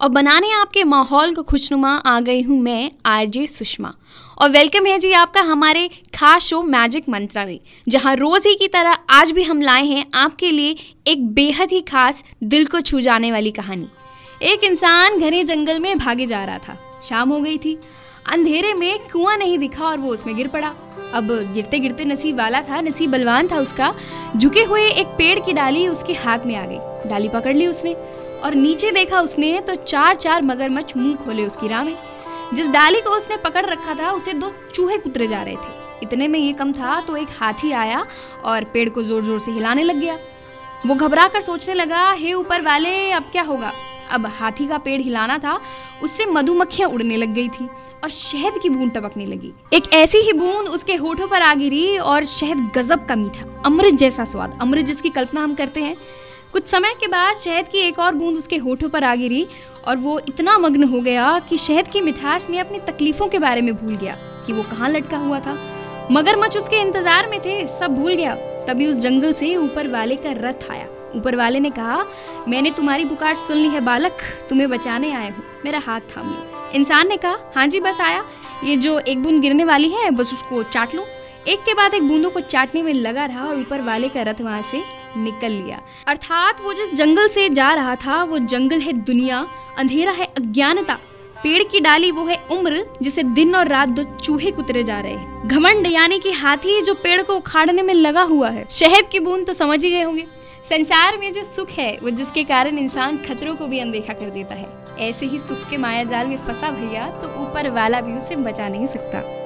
और बनाने आपके माहौल को खुशनुमा आ गई हूँ मैं, आरजे सुषमा। और वेलकम है जी आपका हमारे खास शो मैजिक मंत्रा में, जहाँ रोज़ ही की तरह आज भी हम लाए हैं आपके लिए एक बेहद ही खास दिल को छू जाने वाली कहानी। एक इंसान घने जंगल में भागे जा रहा था। शाम हो गई थी। अंधेरे में कुआँ नहीं दिखा और वो उसमें गिर पड़ा। अब गिरते गिरते नसीब वाला था, नसीब बलवान था उसका। झुके हुए एक पेड़ की डाली उसके हाथ में आ गई। डाली पकड़ ली उसने और नीचे देखा उसने तो चार चार मगरमच्छ मुँह खोले उसकी राह में। जिस डाली को उसने पकड़ रखा था, उसे दो चूहे कुतरे जा रहे थे। इतने में ये कम था तो एक हाथी आया और पेड़ को ज़ोर ज़ोर से हिलाने लग गया। वो घबरा कर सोचने लगा, हे ऊपर वाले, अब क्या होगा? अब हाथी का पेड़ हिलाना था, उससे मधुमक्खियाँ उड़ने लग गई थी और शहद की बूंद टपकने लगी। एक ऐसी ही बूंद उसके होठों पर आ गिरी और शहद गजब का मीठा, अमृत जैसा स्वाद, अमृत जिसकी कल्पना हम करते हैं। कुछ समय के बाद शहद की एक और बूंद उसके होठों पर आ गिरी और वो इतना मग्न हो गया कि शहद की मिठास में अपनी तकलीफों के बारे में भूल गया कि वो कहाँ लटका हुआ था। मगरमच्छ उसके इंतज़ार में थे, सब भूल गया। तभी उस जंगल से ऊपर वाले का रथ आया। ऊपर वाले ने कहा, मैंने तुम्हारी पुकार सुन ली है, बालक। तुम्हें बचाने आया हूँ। मेरा हाथ थाम। लो इंसान ने कहा हाँ जी, बस आया। ये जो एक बूंद गिरने वाली है, बस उसको चाट लो। एक के बाद एक बूंदों को चाटने में लगा रहा और ऊपर वाले का रथ वहाँ से निकल लिया। अर्थात वो जिस जंगल से जा रहा था, वो जंगल है दुनिया, अंधेरा है अज्ञानता। पेड़ की डाली वो है उम्र, जिसे दिन और रात दो चूहे कुतरे जा रहे हैं। घमंड यानी कि हाथी जो पेड़ को उखाड़ने में लगा हुआ है। शहद की बूंद तो समझ ही गए होंगे। संसार में जो सुख है, वो जिसके कारण इंसान खतरों को भी अनदेखा कर देता है। ऐसे ही सुख के माया जाल में फंसा भैया तो ऊपर वाला भी उसे बचा नहीं सकता।